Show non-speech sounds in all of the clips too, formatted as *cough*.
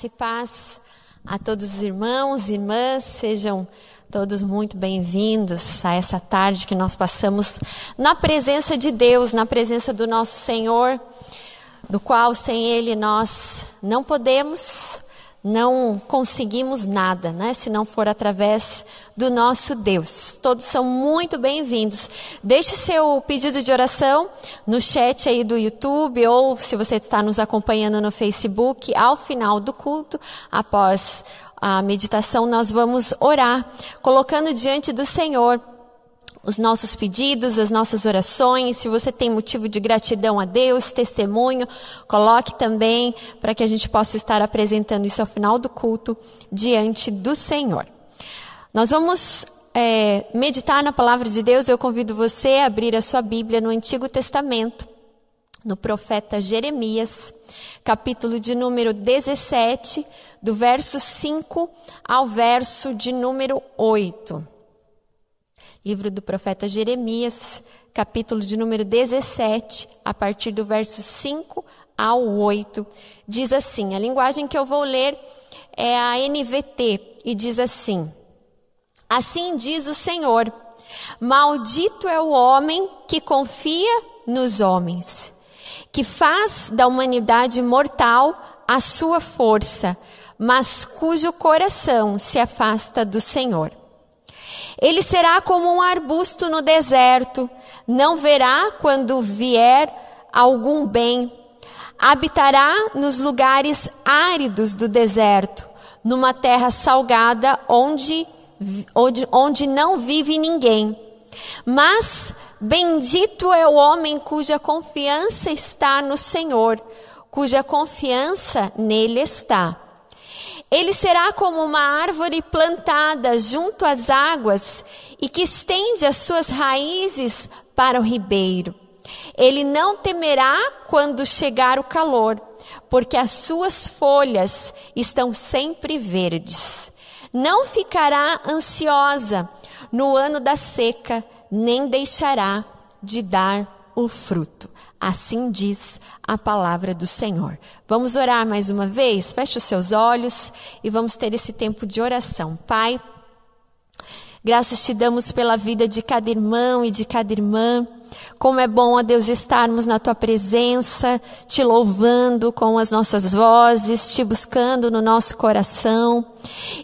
Graça e paz a todos os irmãos e irmãs, sejam todos muito bem-vindos a essa tarde que nós passamos na presença de Deus, na presença do nosso Senhor, do qual sem Ele nós não podemos, não conseguimos nada, né? Se não for através do nosso Deus. Todos são muito bem-vindos. Deixe seu pedido de oração no chat aí do YouTube ou se você está nos acompanhando no Facebook, ao final do culto, após a meditação, nós vamos orar, colocando diante do Senhor os nossos pedidos, as nossas orações. Se você tem motivo de gratidão a Deus, testemunho, coloque também para que a gente possa estar apresentando isso ao final do culto diante do Senhor. Nós vamos é, meditar na palavra de Deus. Eu convido você a abrir a sua Bíblia no Antigo Testamento, no profeta Jeremias, capítulo de número 17, do verso 5 ao verso de número 8. Livro do profeta Jeremias, capítulo de número 17, a partir do verso 5 ao 8, diz assim: a linguagem que eu vou ler é a NVT e diz assim: Assim diz o Senhor: Maldito é o homem que confia nos homens, que faz da humanidade mortal a sua força, mas cujo coração se afasta do Senhor. Ele será como um arbusto no deserto, não verá quando vier algum bem. Habitará nos lugares áridos do deserto, numa terra salgada onde, onde, onde não vive ninguém. Mas bendito é o homem cuja confiança está no Senhor, cuja confiança nele está. Ele será como uma árvore plantada junto às águas e que estende as suas raízes para o ribeiro. Ele não temerá quando chegar o calor, porque as suas folhas estão sempre verdes. Não ficará ansiosa no ano da seca, nem deixará de dar o fruto. Assim diz a palavra do Senhor. Vamos orar mais uma vez? Feche os seus olhos e vamos ter esse tempo de oração. Pai, graças te damos pela vida de cada irmão e de cada irmã. Como é bom, ó Deus, estarmos na tua presença, te louvando com as nossas vozes, te buscando no nosso coração.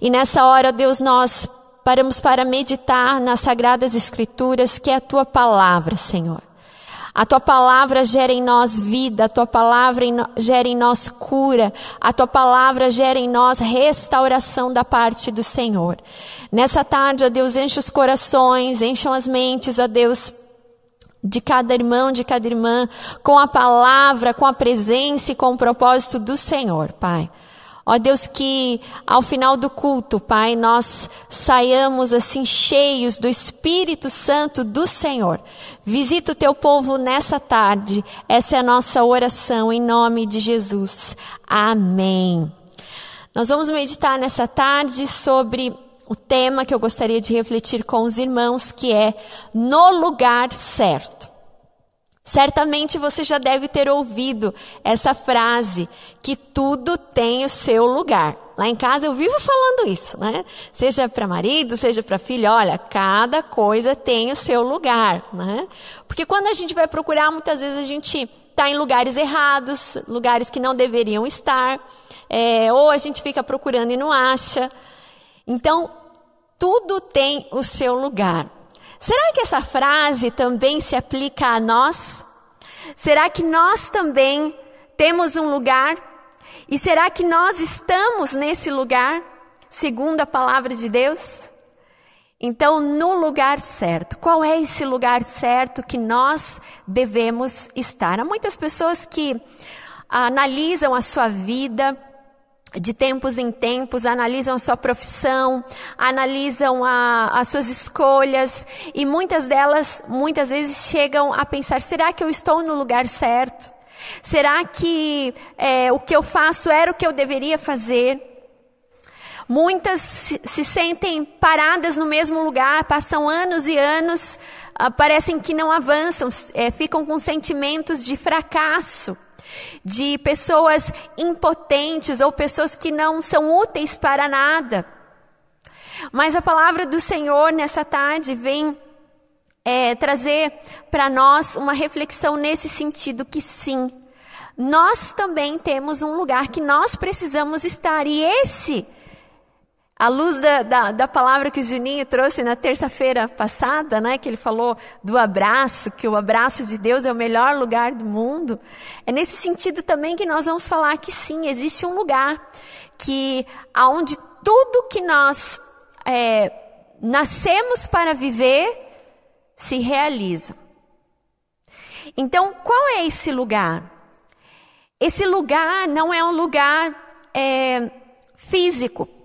E nessa hora, ó Deus, nós paramos para meditar nas sagradas escrituras, que é a tua palavra, Senhor. A tua palavra gera em nós vida, a tua palavra gera em nós cura, a tua palavra gera em nós restauração da parte do Senhor. Nessa tarde, ó Deus, enche os corações, encham as mentes, ó Deus, de cada irmão, de cada irmã, com a palavra, com a presença e com o propósito do Senhor, Pai. Ó Deus, que ao final do culto, Pai, nós saiamos assim cheios do Espírito Santo do Senhor. Visita o teu povo nessa tarde. Essa é a nossa oração em nome de Jesus. Amém. Nós vamos meditar nessa tarde sobre o tema que eu gostaria de refletir com os irmãos, que é no lugar certo. Certamente você já deve ter ouvido essa frase, que tudo tem o seu lugar. Lá em casa eu vivo falando isso, né? Seja para marido, seja para filho, olha, cada coisa tem o seu lugar, né? Porque quando a gente vai procurar, muitas vezes a gente está em lugares errados, lugares que não deveriam estar, é, ou a gente fica procurando e não acha. Então, tudo tem o seu lugar. Será que essa frase também se aplica a nós? Será que nós também temos um lugar? E será que nós estamos nesse lugar, segundo a palavra de Deus? Então, no lugar certo. Qual é esse lugar certo que nós devemos estar? Há muitas pessoas que analisam a sua vida, de tempos em tempos, analisam a sua profissão, analisam a, as suas escolhas e muitas delas, muitas vezes chegam a pensar: será que eu estou no lugar certo? Será que é, o que eu faço era o que eu deveria fazer? Muitas se, se sentem paradas no mesmo lugar, passam anos e anos, uh, parecem que não avançam, é, ficam com sentimentos de fracasso de pessoas impotentes ou pessoas que não são úteis para nada. Mas a palavra do Senhor nessa tarde vem é, trazer para nós uma reflexão nesse sentido que sim, nós também temos um lugar que nós precisamos estar e esse à luz da, da, da, palavra que o Juninho trouxe na terça-feira passada, né, que ele falou do abraço, que o abraço de Deus é o melhor lugar do mundo, é nesse sentido também que nós vamos falar que sim, existe um lugar que aonde tudo que nós é, nascemos para viver se realiza. Então, qual é esse lugar? Esse lugar não é um lugar é, físico.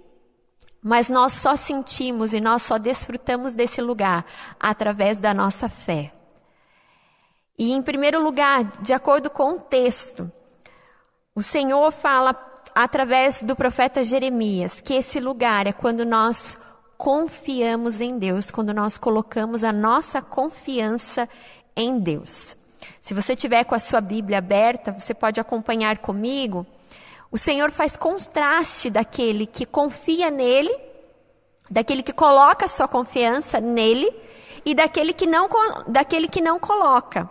Mas nós só sentimos e nós só desfrutamos desse lugar através da nossa fé. E em primeiro lugar, de acordo com o texto, o Senhor fala através do profeta Jeremias que esse lugar é quando nós confiamos em Deus, quando nós colocamos a nossa confiança em Deus. Se você tiver com a sua Bíblia aberta, você pode acompanhar comigo. O Senhor faz contraste daquele que confia nele, daquele que coloca sua confiança nele e daquele que não, daquele que não coloca.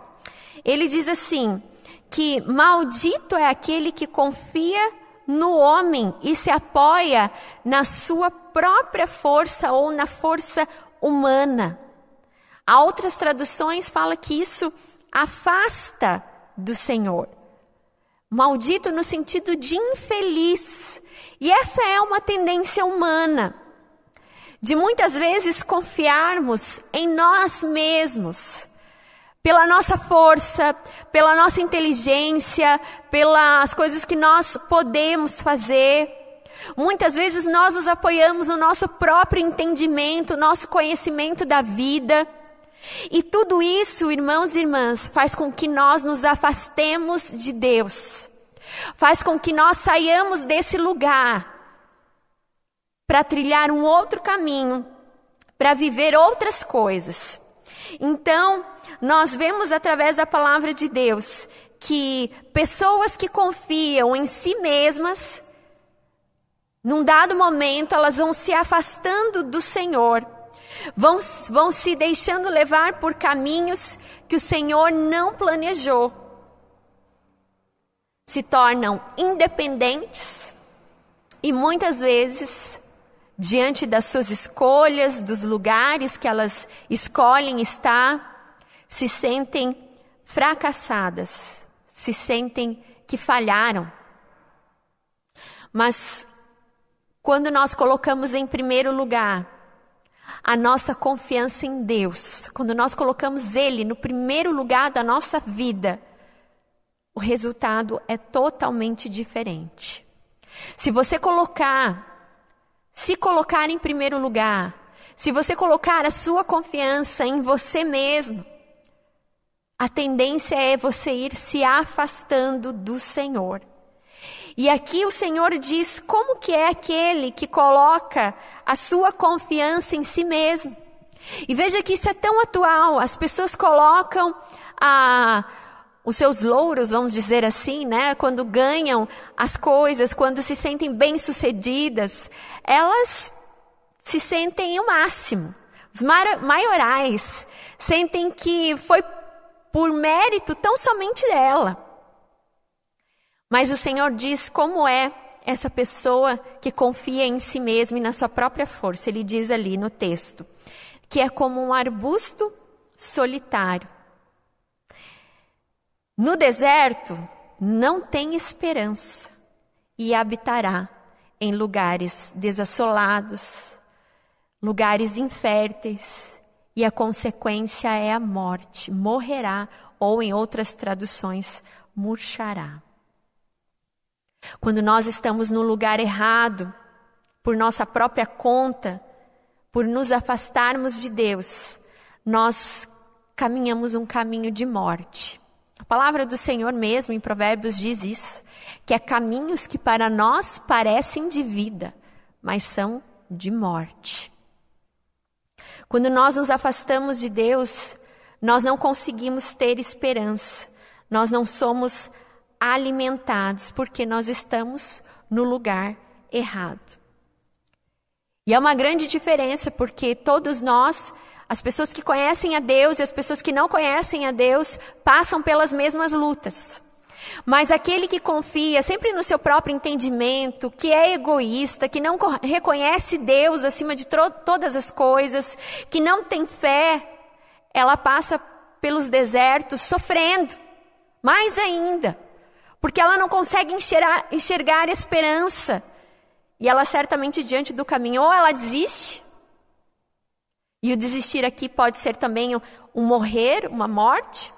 Ele diz assim: que maldito é aquele que confia no homem e se apoia na sua própria força ou na força humana. Há outras traduções fala que isso afasta do Senhor. Maldito no sentido de infeliz. E essa é uma tendência humana. De muitas vezes confiarmos em nós mesmos, pela nossa força, pela nossa inteligência, pelas coisas que nós podemos fazer. Muitas vezes nós nos apoiamos no nosso próprio entendimento, nosso conhecimento da vida. E tudo isso, irmãos e irmãs, faz com que nós nos afastemos de Deus. Faz com que nós saiamos desse lugar para trilhar um outro caminho, para viver outras coisas. Então, nós vemos através da palavra de Deus que pessoas que confiam em si mesmas, num dado momento, elas vão se afastando do Senhor vão, vão se deixando levar por caminhos que o Senhor não planejou. Se tornam independentes e muitas vezes, diante das suas escolhas, dos lugares que elas escolhem estar, se sentem fracassadas, se sentem que falharam. Mas quando nós colocamos em primeiro lugar a nossa confiança em Deus, quando nós colocamos Ele no primeiro lugar da nossa vida, o resultado é totalmente diferente. Se você colocar, se colocar em primeiro lugar, se você colocar a sua confiança em você mesmo, a tendência é você ir se afastando do Senhor. E aqui o Senhor diz como que é aquele que coloca a sua confiança em si mesmo. E veja que isso é tão atual. As pessoas colocam a, os seus louros, vamos dizer assim, né? Quando ganham as coisas, quando se sentem bem-sucedidas, elas se sentem o máximo. Os maiorais sentem que foi por mérito tão somente dela. Mas o Senhor diz como é essa pessoa que confia em si mesma e na sua própria força. Ele diz ali no texto que é como um arbusto solitário. No deserto não tem esperança e habitará em lugares desassolados, lugares inférteis, e a consequência é a morte, morrerá, ou em outras traduções, murchará. Quando nós estamos no lugar errado, por nossa própria conta, por nos afastarmos de Deus, nós caminhamos um caminho de morte. A palavra do Senhor mesmo em Provérbios diz isso, que é caminhos que para nós parecem de vida, mas são de morte. Quando nós nos afastamos de Deus, nós não conseguimos ter esperança, nós não somos alimentados, porque nós estamos no lugar errado. E é uma grande diferença, porque todos nós, as pessoas que conhecem a Deus e as pessoas que não conhecem a Deus, passam pelas mesmas lutas. Mas aquele que confia sempre no seu próprio entendimento, que é egoísta, que não reconhece Deus acima de todas as coisas, que não tem fé, ela passa pelos desertos sofrendo, mais ainda, porque ela não consegue enxergar, enxergar esperança. E ela certamente diante do caminho, ou ela desiste, e o desistir aqui pode ser também um morrer, uma morte,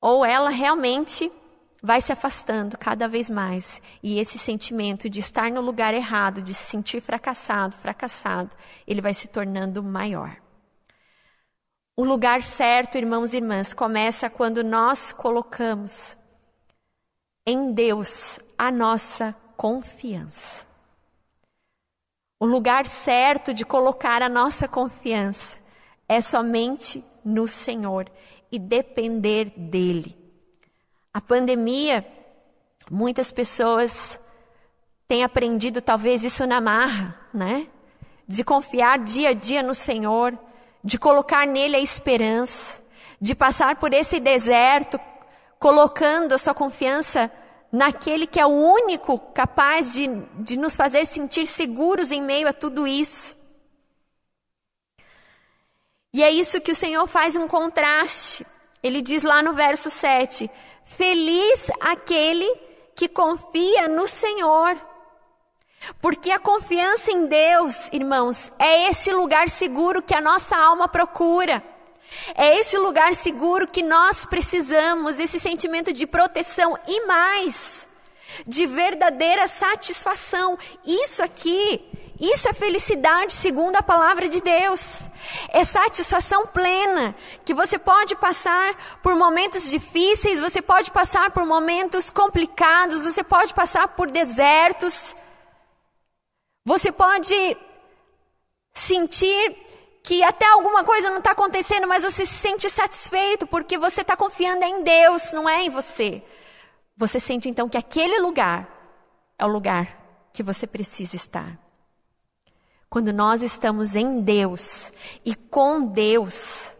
ou ela realmente vai se afastando cada vez mais. E esse sentimento de estar no lugar errado, de se sentir fracassado, fracassado, ele vai se tornando maior. O lugar certo, irmãos e irmãs, começa quando nós colocamos em Deus a nossa confiança. O lugar certo de colocar a nossa confiança é somente no Senhor e depender dele. A pandemia, muitas pessoas têm aprendido talvez isso na marra, né? De confiar dia a dia no Senhor, de colocar nele a esperança, de passar por esse deserto colocando a sua confiança naquele que é o único capaz de, de nos fazer sentir seguros em meio a tudo isso. E é isso que o Senhor faz um contraste. Ele diz lá no verso 7: Feliz aquele que confia no Senhor. Porque a confiança em Deus, irmãos, é esse lugar seguro que a nossa alma procura. É esse lugar seguro que nós precisamos, esse sentimento de proteção e mais, de verdadeira satisfação. Isso aqui, isso é felicidade segundo a palavra de Deus. É satisfação plena, que você pode passar por momentos difíceis, você pode passar por momentos complicados, você pode passar por desertos. Você pode sentir que até alguma coisa não está acontecendo, mas você se sente satisfeito porque você está confiando em Deus, não é em você. Você sente então que aquele lugar é o lugar que você precisa estar. Quando nós estamos em Deus e com Deus,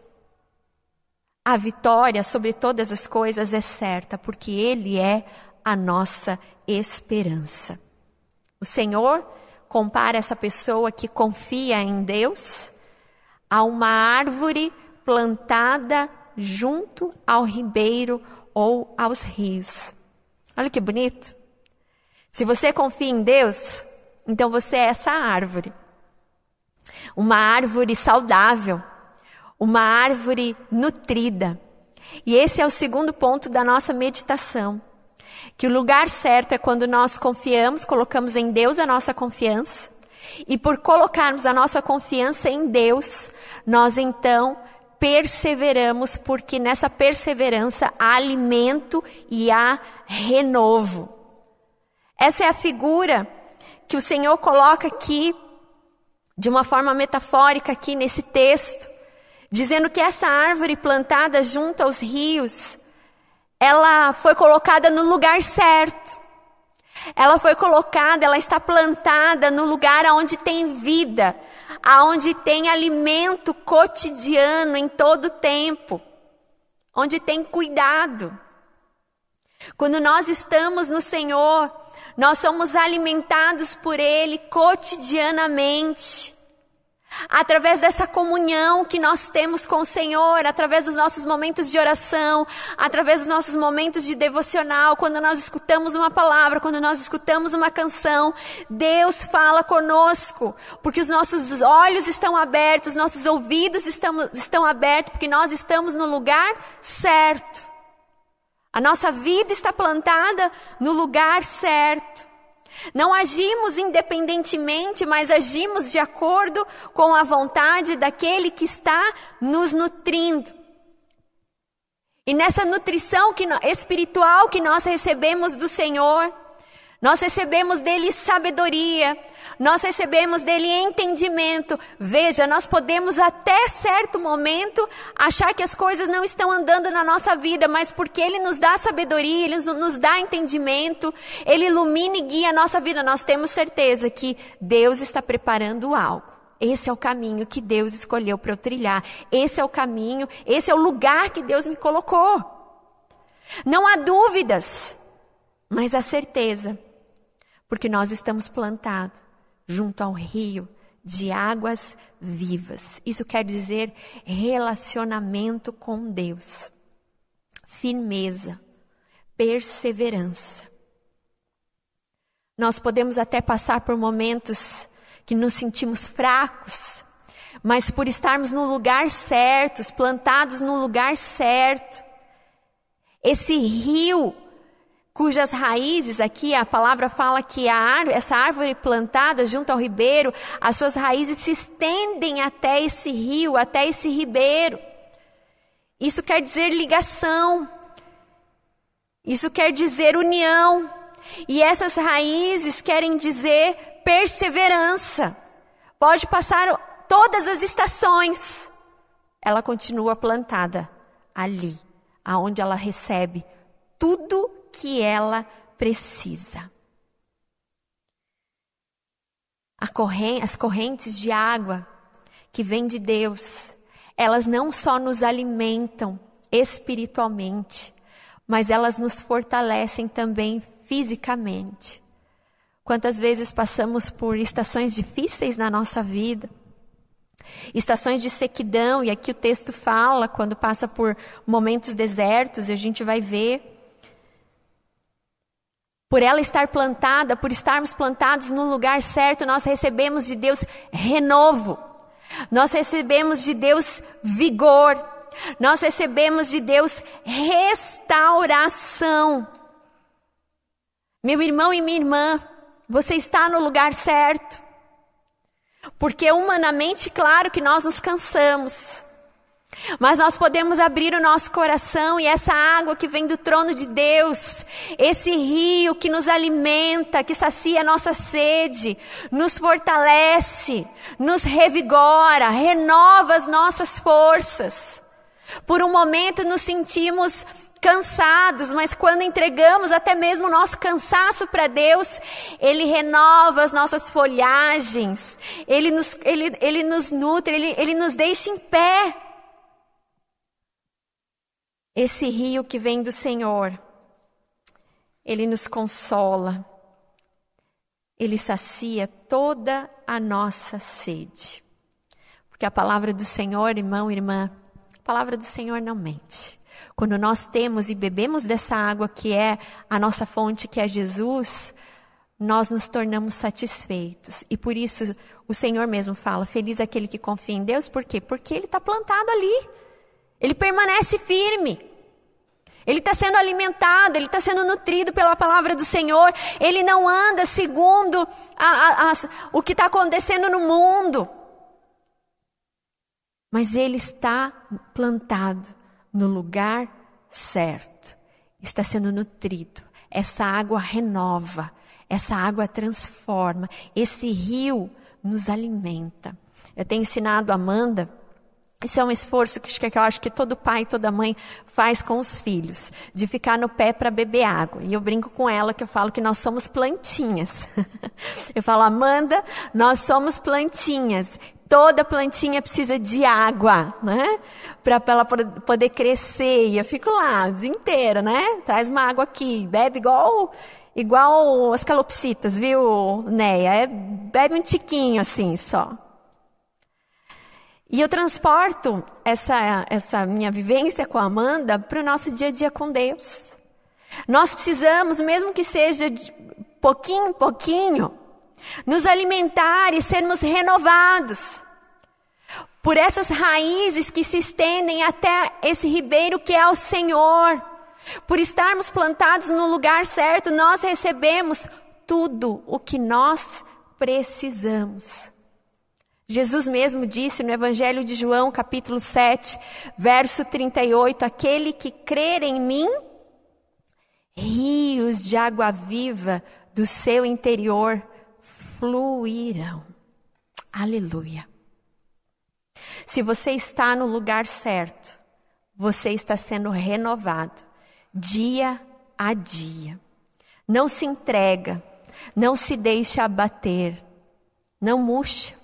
a vitória sobre todas as coisas é certa, porque Ele é a nossa esperança. O Senhor compara essa pessoa que confia em Deus a uma árvore plantada junto ao ribeiro ou aos rios. Olha que bonito. Se você confia em Deus, então você é essa árvore. Uma árvore saudável, uma árvore nutrida. E esse é o segundo ponto da nossa meditação. Que o lugar certo é quando nós confiamos, colocamos em Deus a nossa confiança e por colocarmos a nossa confiança em Deus, nós então perseveramos, porque nessa perseverança há alimento e há renovo. Essa é a figura que o Senhor coloca aqui, de uma forma metafórica, aqui nesse texto, dizendo que essa árvore plantada junto aos rios, ela foi colocada no lugar certo. Ela foi colocada, ela está plantada no lugar onde tem vida, aonde tem alimento cotidiano em todo tempo, onde tem cuidado. Quando nós estamos no Senhor, nós somos alimentados por Ele cotidianamente através dessa comunhão que nós temos com o Senhor, através dos nossos momentos de oração, através dos nossos momentos de devocional, quando nós escutamos uma palavra, quando nós escutamos uma canção, Deus fala conosco, porque os nossos olhos estão abertos, nossos ouvidos estão, estão abertos, porque nós estamos no lugar certo. A nossa vida está plantada no lugar certo. Não agimos independentemente, mas agimos de acordo com a vontade daquele que está nos nutrindo. E nessa nutrição que, espiritual que nós recebemos do Senhor, Nós recebemos dele sabedoria, nós recebemos dele entendimento. Veja, nós podemos até certo momento achar que as coisas não estão andando na nossa vida, mas porque ele nos dá sabedoria, ele nos dá entendimento, ele ilumina e guia a nossa vida, nós temos certeza que Deus está preparando algo. Esse é o caminho que Deus escolheu para eu trilhar. Esse é o caminho, esse é o lugar que Deus me colocou. Não há dúvidas, mas a certeza porque nós estamos plantados junto ao rio de águas vivas. Isso quer dizer relacionamento com Deus, firmeza, perseverança. Nós podemos até passar por momentos que nos sentimos fracos, mas por estarmos no lugar certo, plantados no lugar certo, esse rio cujas raízes, aqui a palavra fala que a essa árvore plantada junto ao ribeiro, as suas raízes se estendem até esse rio, até esse ribeiro. Isso quer dizer ligação, isso quer dizer união, e essas raízes querem dizer perseverança. Pode passar todas as estações, ela continua plantada ali, aonde ela recebe tudo que ela precisa. As correntes de água que vêm de Deus, elas não só nos alimentam espiritualmente, mas elas nos fortalecem também fisicamente. Quantas vezes passamos por estações difíceis na nossa vida, estações de sequidão, e aqui o texto fala, quando passa por momentos desertos, a gente vai ver por ela estar plantada, por estarmos plantados no lugar certo, nós recebemos de Deus renovo. Nós recebemos de Deus vigor. Nós recebemos de Deus restauração. Meu irmão e minha irmã, você está no lugar certo. Porque humanamente, claro que nós nos cansamos. Mas nós podemos abrir o nosso coração e essa água que vem do trono de Deus, esse rio que nos alimenta, que sacia a nossa sede, nos fortalece, nos revigora, renova as nossas forças. Por um momento nos sentimos cansados, mas quando entregamos até mesmo o nosso cansaço para Deus, Ele renova as nossas folhagens, Ele nos, ele, ele nos nutre, ele, ele nos deixa em pé. Esse rio que vem do Senhor, ele nos consola, ele sacia toda a nossa sede. Porque a palavra do Senhor, irmão, irmã, a palavra do Senhor não mente. Quando nós temos e bebemos dessa água que é a nossa fonte, que é Jesus, nós nos tornamos satisfeitos. E por isso o Senhor mesmo fala: Feliz aquele que confia em Deus, por quê? Porque ele está plantado ali. Ele permanece firme. Ele está sendo alimentado, ele está sendo nutrido pela palavra do Senhor. Ele não anda segundo a, a, a, o que está acontecendo no mundo. Mas ele está plantado no lugar certo. Está sendo nutrido. Essa água renova, essa água transforma. Esse rio nos alimenta. Eu tenho ensinado a Amanda isso é um esforço que eu acho que todo pai e toda mãe faz com os filhos, de ficar no pé para beber água. E eu brinco com ela que eu falo que nós somos plantinhas. *laughs* Eu falo, Amanda, nós somos plantinhas. Toda plantinha precisa de água, né? Para ela poder crescer. E eu fico lá o dia inteiro, né? Traz uma água aqui, bebe igual igual as calopsitas, viu, Neia? É, bebe um tiquinho assim só. E eu transporto essa, essa minha vivência com a Amanda para o nosso dia a dia com Deus. Nós precisamos, mesmo que seja de pouquinho em pouquinho, nos alimentar e sermos renovados por essas raízes que se estendem até esse ribeiro que é o Senhor. Por estarmos plantados no lugar certo, nós recebemos tudo o que nós precisamos. Jesus mesmo disse no Evangelho de João, capítulo 7, verso 38: Aquele que crer em mim rios de água viva do seu interior fluirão. Aleluia. Se você está no lugar certo, você está sendo renovado dia a dia. Não se entrega, não se deixa abater, não murcha,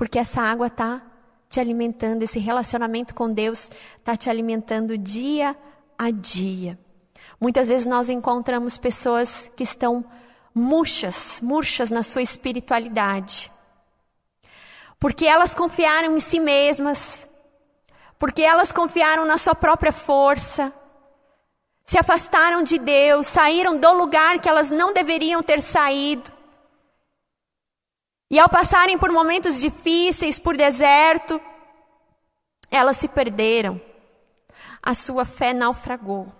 porque essa água está te alimentando, esse relacionamento com Deus está te alimentando dia a dia. Muitas vezes nós encontramos pessoas que estão murchas, murchas na sua espiritualidade. Porque elas confiaram em si mesmas, porque elas confiaram na sua própria força, se afastaram de Deus, saíram do lugar que elas não deveriam ter saído. E ao passarem por momentos difíceis, por deserto, elas se perderam. A sua fé naufragou.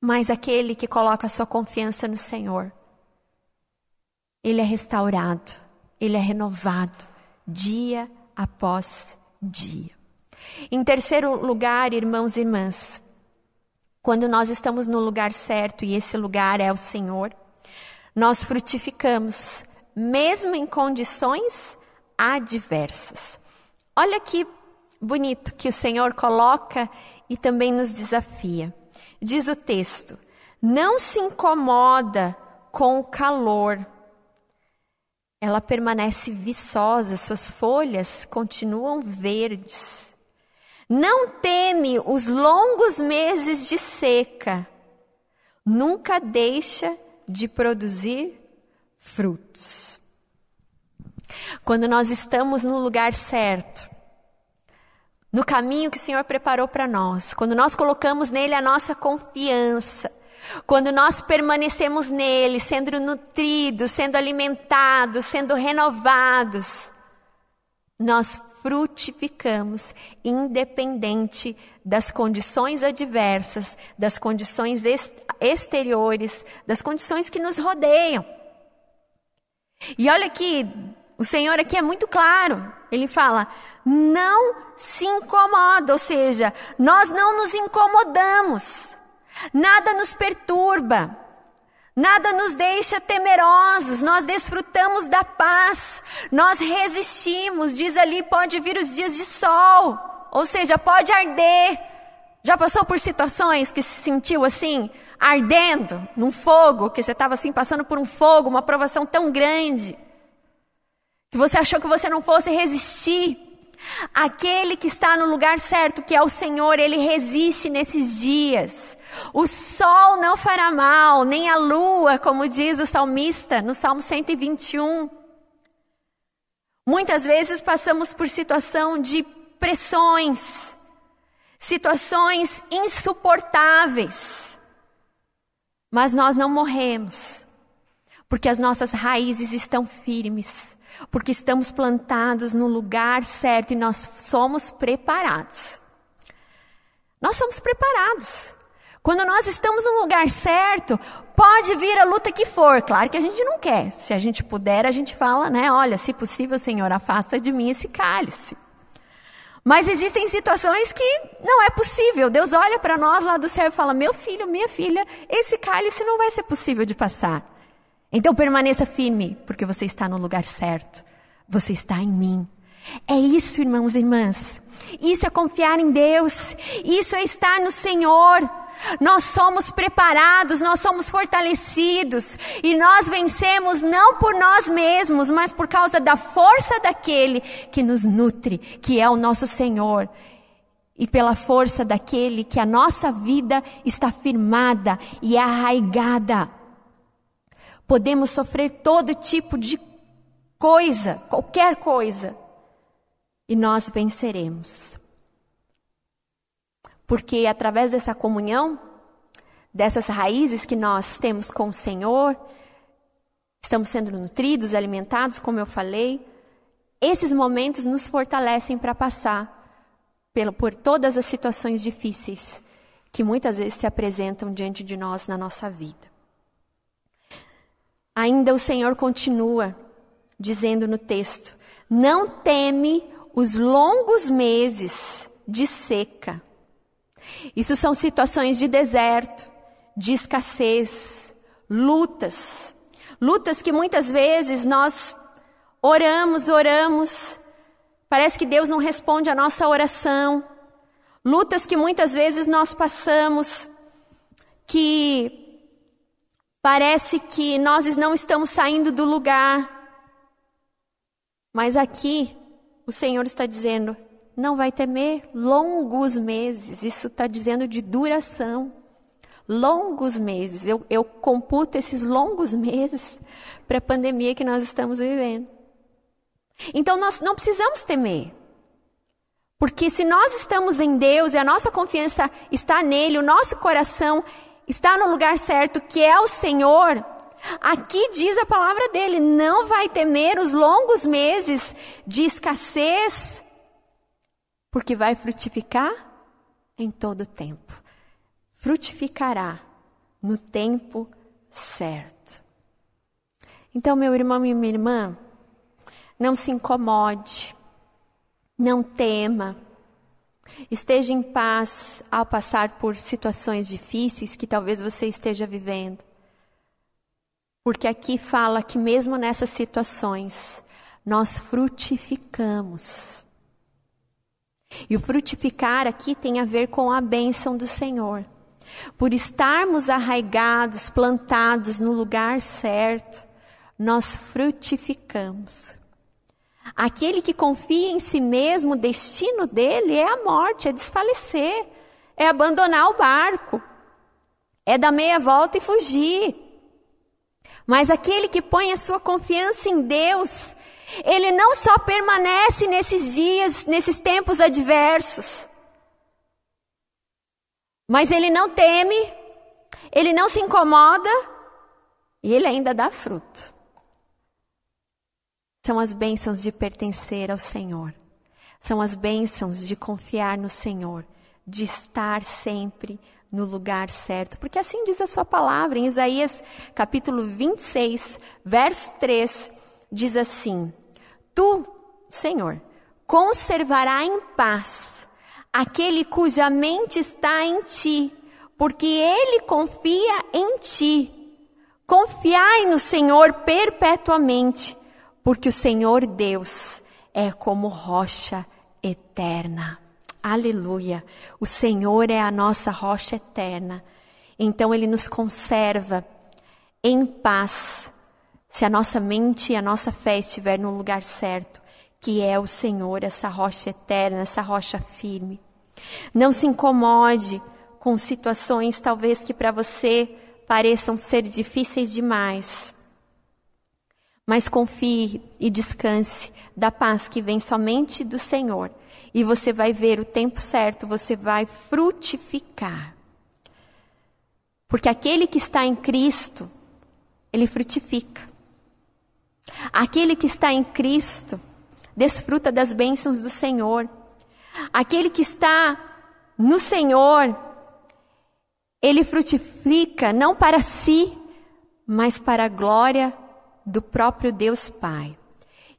Mas aquele que coloca a sua confiança no Senhor, ele é restaurado, ele é renovado dia após dia. Em terceiro lugar, irmãos e irmãs, quando nós estamos no lugar certo e esse lugar é o Senhor, nós frutificamos, mesmo em condições adversas. Olha que bonito que o Senhor coloca e também nos desafia. Diz o texto: não se incomoda com o calor. Ela permanece viçosa, suas folhas continuam verdes. Não teme os longos meses de seca. Nunca deixa de produzir frutos. Quando nós estamos no lugar certo, no caminho que o Senhor preparou para nós, quando nós colocamos nele a nossa confiança, quando nós permanecemos nele, sendo nutridos, sendo alimentados, sendo renovados, nós frutificamos, independente das condições adversas, das condições exteriores, das condições que nos rodeiam. E olha que o Senhor aqui é muito claro. Ele fala: não se incomoda, ou seja, nós não nos incomodamos, nada nos perturba, nada nos deixa temerosos, nós desfrutamos da paz, nós resistimos. Diz ali: pode vir os dias de sol, ou seja, pode arder. Já passou por situações que se sentiu assim, ardendo num fogo, que você estava assim passando por um fogo, uma provação tão grande, que você achou que você não fosse resistir? Aquele que está no lugar certo, que é o Senhor, ele resiste nesses dias. O sol não fará mal, nem a lua, como diz o salmista no Salmo 121. Muitas vezes passamos por situação de pressões, situações insuportáveis. Mas nós não morremos, porque as nossas raízes estão firmes porque estamos plantados no lugar certo e nós somos preparados. Nós somos preparados. Quando nós estamos no lugar certo, pode vir a luta que for. Claro que a gente não quer. Se a gente puder, a gente fala, né? Olha, se possível, Senhor, afasta de mim esse cálice. Mas existem situações que não é possível. Deus olha para nós lá do céu e fala: Meu filho, minha filha, esse cálice não vai ser possível de passar. Então permaneça firme, porque você está no lugar certo. Você está em mim. É isso, irmãos e irmãs. Isso é confiar em Deus. Isso é estar no Senhor. Nós somos preparados, nós somos fortalecidos e nós vencemos não por nós mesmos, mas por causa da força daquele que nos nutre, que é o nosso Senhor. E pela força daquele que a nossa vida está firmada e arraigada. Podemos sofrer todo tipo de coisa, qualquer coisa, e nós venceremos. Porque através dessa comunhão, dessas raízes que nós temos com o Senhor, estamos sendo nutridos, alimentados, como eu falei, esses momentos nos fortalecem para passar por todas as situações difíceis que muitas vezes se apresentam diante de nós na nossa vida. Ainda o Senhor continua dizendo no texto: Não teme os longos meses de seca. Isso são situações de deserto, de escassez, lutas, lutas que muitas vezes nós oramos, oramos, parece que Deus não responde a nossa oração, lutas que muitas vezes nós passamos, que parece que nós não estamos saindo do lugar, mas aqui o Senhor está dizendo: não vai temer longos meses, isso está dizendo de duração. Longos meses, eu, eu computo esses longos meses para a pandemia que nós estamos vivendo. Então nós não precisamos temer. Porque se nós estamos em Deus e a nossa confiança está nele, o nosso coração está no lugar certo, que é o Senhor, aqui diz a palavra dele: não vai temer os longos meses de escassez, porque vai frutificar em todo tempo. Frutificará no tempo certo. Então, meu irmão e minha irmã, não se incomode, não tema, esteja em paz ao passar por situações difíceis que talvez você esteja vivendo. Porque aqui fala que mesmo nessas situações, nós frutificamos. E o frutificar aqui tem a ver com a bênção do Senhor. Por estarmos arraigados, plantados no lugar certo, nós frutificamos. Aquele que confia em si mesmo, o destino dele é a morte, é desfalecer, é abandonar o barco, é dar meia volta e fugir. Mas aquele que põe a sua confiança em Deus, ele não só permanece nesses dias, nesses tempos adversos, mas ele não teme, ele não se incomoda e ele ainda dá fruto. São as bênçãos de pertencer ao Senhor, são as bênçãos de confiar no Senhor, de estar sempre no lugar certo, porque assim diz a sua palavra em Isaías capítulo 26, verso 3 diz assim: Tu, Senhor, conservará em paz aquele cuja mente está em ti, porque ele confia em ti. Confiai no Senhor perpetuamente, porque o Senhor Deus é como rocha eterna. Aleluia! O Senhor é a nossa rocha eterna. Então ele nos conserva em paz se a nossa mente e a nossa fé estiver no lugar certo, que é o Senhor, essa rocha eterna, essa rocha firme. Não se incomode com situações talvez que para você pareçam ser difíceis demais. Mas confie e descanse da paz que vem somente do Senhor, e você vai ver o tempo certo, você vai frutificar. Porque aquele que está em Cristo, ele frutifica. Aquele que está em Cristo desfruta das bênçãos do Senhor. Aquele que está no Senhor, ele frutifica não para si, mas para a glória do próprio Deus Pai.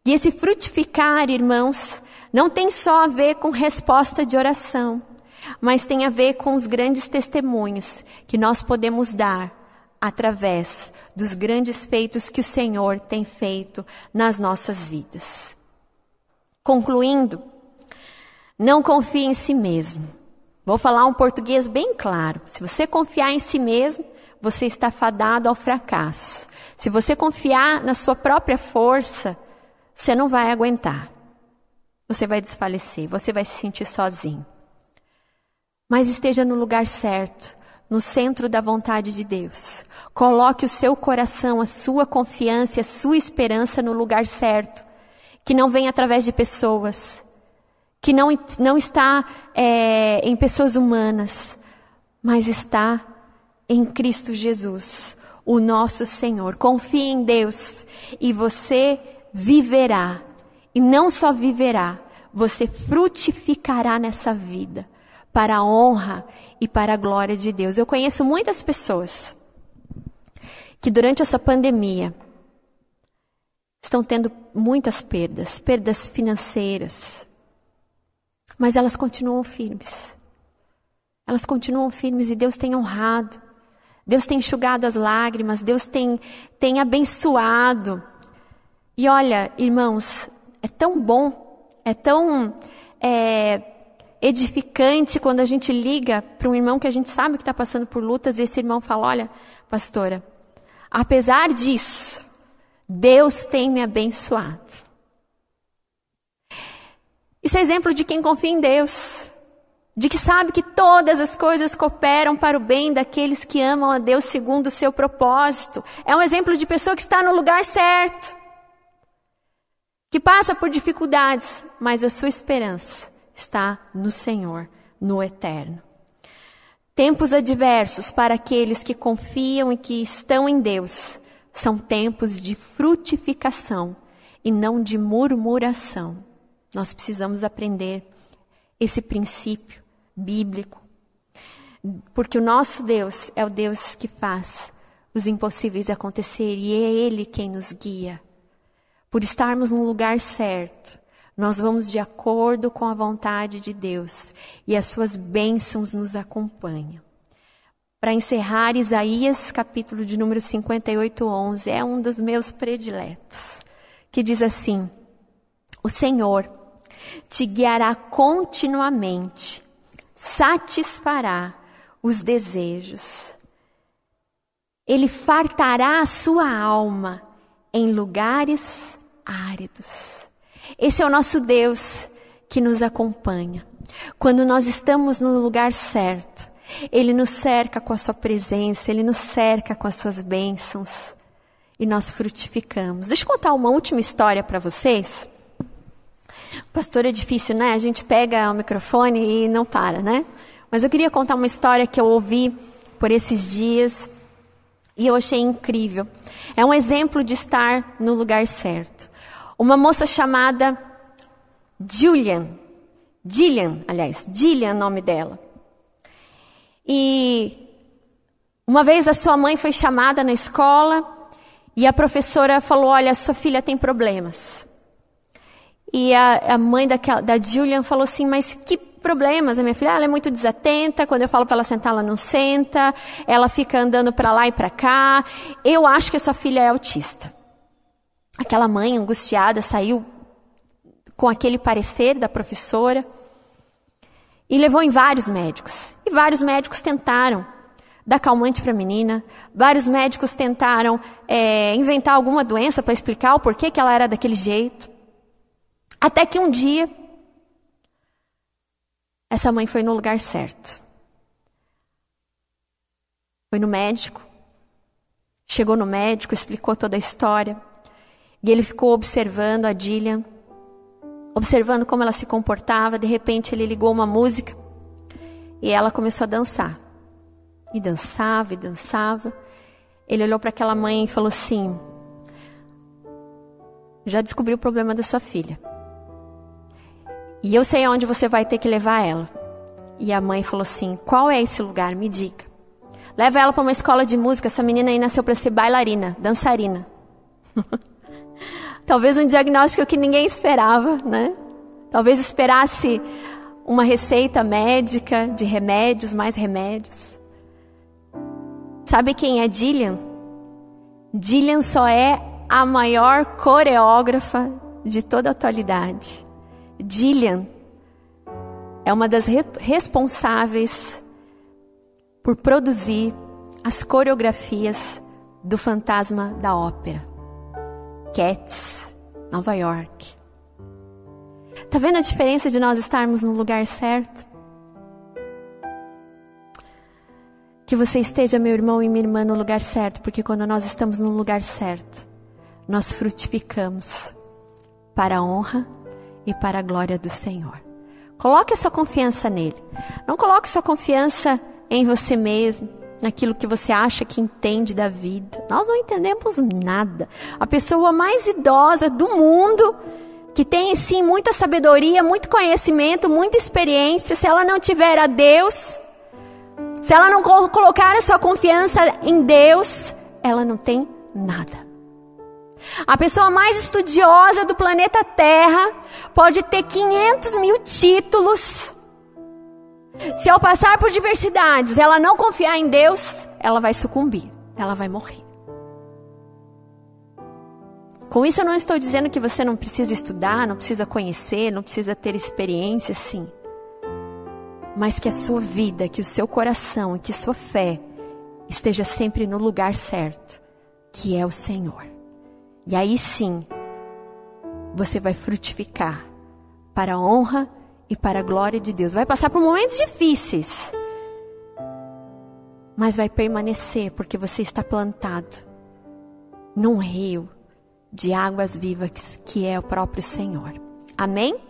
E esse frutificar, irmãos, não tem só a ver com resposta de oração, mas tem a ver com os grandes testemunhos que nós podemos dar através dos grandes feitos que o Senhor tem feito nas nossas vidas. Concluindo, não confie em si mesmo. Vou falar um português bem claro. Se você confiar em si mesmo, você está fadado ao fracasso. Se você confiar na sua própria força, você não vai aguentar. Você vai desfalecer, você vai se sentir sozinho. Mas esteja no lugar certo, no centro da vontade de Deus. Coloque o seu coração, a sua confiança, a sua esperança no lugar certo, que não vem através de pessoas, que não, não está é, em pessoas humanas, mas está em Cristo Jesus, o nosso Senhor. Confie em Deus e você viverá. E não só viverá, você frutificará nessa vida para a honra e para a glória de Deus. Eu conheço muitas pessoas que durante essa pandemia estão tendo muitas perdas, perdas financeiras, mas elas continuam firmes. Elas continuam firmes e Deus tem honrado. Deus tem enxugado as lágrimas, Deus tem, tem abençoado. E olha, irmãos, é tão bom, é tão é, edificante quando a gente liga para um irmão que a gente sabe que está passando por lutas e esse irmão fala: Olha, pastora, apesar disso, Deus tem me abençoado. Isso é exemplo de quem confia em Deus, de que sabe que todas as coisas cooperam para o bem daqueles que amam a Deus segundo o seu propósito. É um exemplo de pessoa que está no lugar certo, que passa por dificuldades, mas a sua esperança está no Senhor, no eterno. Tempos adversos para aqueles que confiam e que estão em Deus são tempos de frutificação e não de murmuração. Nós precisamos aprender esse princípio bíblico, porque o nosso Deus é o Deus que faz os impossíveis acontecer e é Ele quem nos guia. Por estarmos no lugar certo, nós vamos de acordo com a vontade de Deus e as suas bênçãos nos acompanham. Para encerrar, Isaías, capítulo de número 58, 11, é um dos meus prediletos, que diz assim: O Senhor te guiará continuamente, satisfará os desejos. Ele fartará a sua alma em lugares áridos. Esse é o nosso Deus que nos acompanha. Quando nós estamos no lugar certo, Ele nos cerca com a Sua presença, Ele nos cerca com as Suas bênçãos e nós frutificamos. Deixa eu contar uma última história para vocês. Pastor, é difícil, né? A gente pega o microfone e não para, né? Mas eu queria contar uma história que eu ouvi por esses dias e eu achei incrível. É um exemplo de estar no lugar certo. Uma moça chamada Julian, Gillian, aliás, Gillian, nome dela. E uma vez a sua mãe foi chamada na escola e a professora falou: Olha, sua filha tem problemas. E a, a mãe da, da Julian falou assim: Mas que problemas? A minha filha ela é muito desatenta. Quando eu falo para ela sentar, ela não senta. Ela fica andando para lá e para cá. Eu acho que a sua filha é autista. Aquela mãe angustiada saiu com aquele parecer da professora e levou em vários médicos. E vários médicos tentaram dar calmante para a menina. Vários médicos tentaram é, inventar alguma doença para explicar o porquê que ela era daquele jeito. Até que um dia, essa mãe foi no lugar certo. Foi no médico, chegou no médico, explicou toda a história. E ele ficou observando a Dillian, observando como ela se comportava. De repente, ele ligou uma música e ela começou a dançar. E dançava e dançava. Ele olhou para aquela mãe e falou assim: Já descobri o problema da sua filha. E eu sei aonde você vai ter que levar ela. E a mãe falou assim: Qual é esse lugar? Me diga. Leva ela para uma escola de música. Essa menina aí nasceu para ser bailarina, dançarina. *laughs* Talvez um diagnóstico que ninguém esperava, né? Talvez esperasse uma receita médica de remédios, mais remédios. Sabe quem é Dillian? Dillian só é a maior coreógrafa de toda a atualidade. Gillian é uma das re responsáveis por produzir as coreografias do Fantasma da Ópera. Cats, Nova York. Tá vendo a diferença de nós estarmos no lugar certo? Que você esteja, meu irmão e minha irmã, no lugar certo, porque quando nós estamos no lugar certo, nós frutificamos para a honra e para a glória do Senhor. Coloque a sua confiança nele. Não coloque sua confiança em você mesmo, naquilo que você acha que entende da vida. Nós não entendemos nada. A pessoa mais idosa do mundo, que tem sim muita sabedoria, muito conhecimento, muita experiência, se ela não tiver a Deus, se ela não colocar a sua confiança em Deus, ela não tem nada. A pessoa mais estudiosa do planeta Terra pode ter 500 mil títulos, Se ao passar por diversidades ela não confiar em Deus, ela vai sucumbir, ela vai morrer. Com isso eu não estou dizendo que você não precisa estudar, não precisa conhecer, não precisa ter experiência, sim. Mas que a sua vida, que o seu coração, que sua fé esteja sempre no lugar certo, que é o Senhor. E aí sim, você vai frutificar para a honra e para a glória de Deus. Vai passar por momentos difíceis, mas vai permanecer porque você está plantado num rio de águas vivas que é o próprio Senhor. Amém?